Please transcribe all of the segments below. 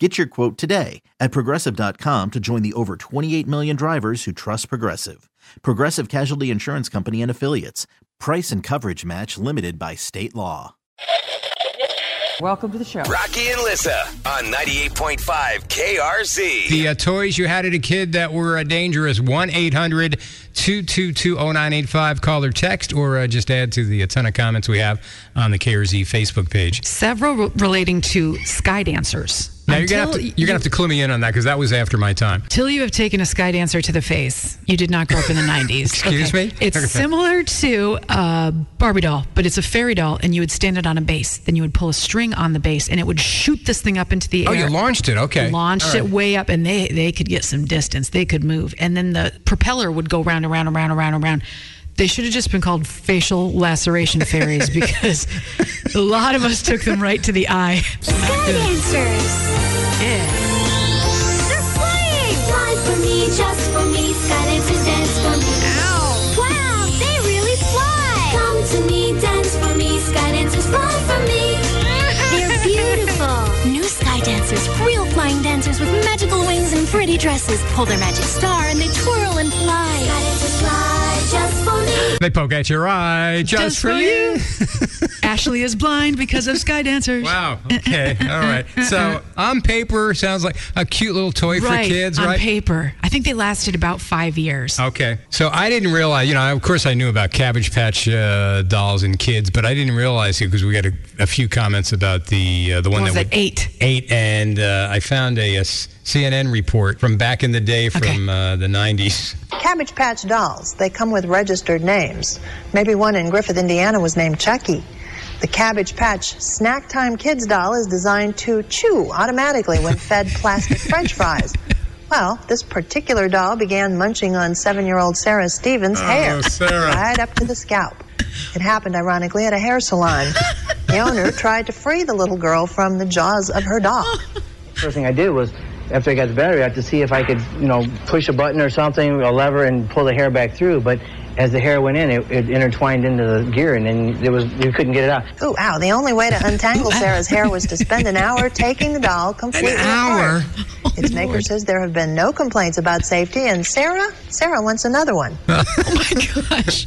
Get your quote today at progressive.com to join the over 28 million drivers who trust Progressive. Progressive Casualty Insurance Company and Affiliates. Price and coverage match limited by state law. Welcome to the show. Rocky and Lissa on 98.5 KRZ. The uh, toys you had as a kid that were uh, dangerous 1 800 222 0985. Call or text, or uh, just add to the a ton of comments we have on the KRZ Facebook page. Several re- relating to sky dancers. Now you're gonna have to you're gonna have to clue me in on that because that was after my time. Till you have taken a sky dancer to the face, you did not grow up in the 90s. Excuse me? It's Okay. similar to a Barbie doll, but it's a fairy doll, and you would stand it on a base. Then you would pull a string on the base, and it would shoot this thing up into the air. Oh, you launched it. Okay. Launched right. it way up, and they they could get some distance. They could move, and then the propeller would go round and round and round and round and round. They should have just been called facial laceration fairies because a lot of us took them right to the eye. Sky dancers. Yeah. They're flying. Fly for me, just for me. Sky dancers dance for me. Ow. Wow, they really fly. Come to me, dance for me. Sky dancers fly for me. They're beautiful. New sky dancers, real flying dancers with magical wings and pretty dresses. Pull their magic star and they twirl and fly. Sky dancers fly just for me. They poke at your eye just, for you. Ashley is blind because of sky dancers. Wow. Okay. All right. So on paper, sounds like a cute little toy right, for kids, on right? On paper. I think they lasted about five years. Okay. So I didn't realize, you know, of course I knew about Cabbage Patch uh, dolls and kids, but I didn't realize it because we got a, a few comments about the uh, the one What was that it, eight? Eight, and uh, I found a, a CNN report from back in the day from Okay. uh, the 90s. Cabbage Patch dolls, they come with registered names. Maybe one in Griffith, Indiana was named Chucky. The Cabbage Patch Snack Time Kids doll is designed to chew automatically when fed plastic french fries. Well, this particular doll began munching on seven year old Sarah Stevens' hair, Sarah. right up to the scalp. It happened, ironically, at a hair salon. The owner tried to free the little girl from the jaws of her doll. First thing I did was, after I got the battery out, to see if I could, you know, push a button or something, a lever, and pull the hair back through. But as the hair went in, it, it intertwined into the gear, and then it was you couldn't get it out. Ooh, ow. The only way to untangle Sarah's hair was to spend an hour taking the doll completely an hour? apart. Its maker says there have been no complaints about safety, and Sarah, Sarah wants another one. Oh my gosh.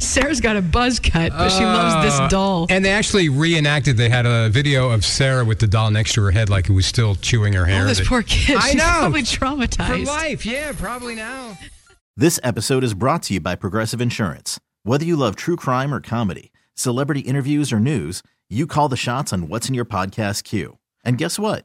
Sarah's got a buzz cut, but she loves this uh, doll. And they actually reenacted, they had a video of Sarah with the doll next to her head like it was still chewing her hair. Oh, this That- poor kid. I She's know. probably For traumatized. life, yeah, probably now. This episode is brought to you by Progressive Insurance. Whether you love true crime or comedy, celebrity interviews or news, you call the shots on what's in your podcast queue. And guess what?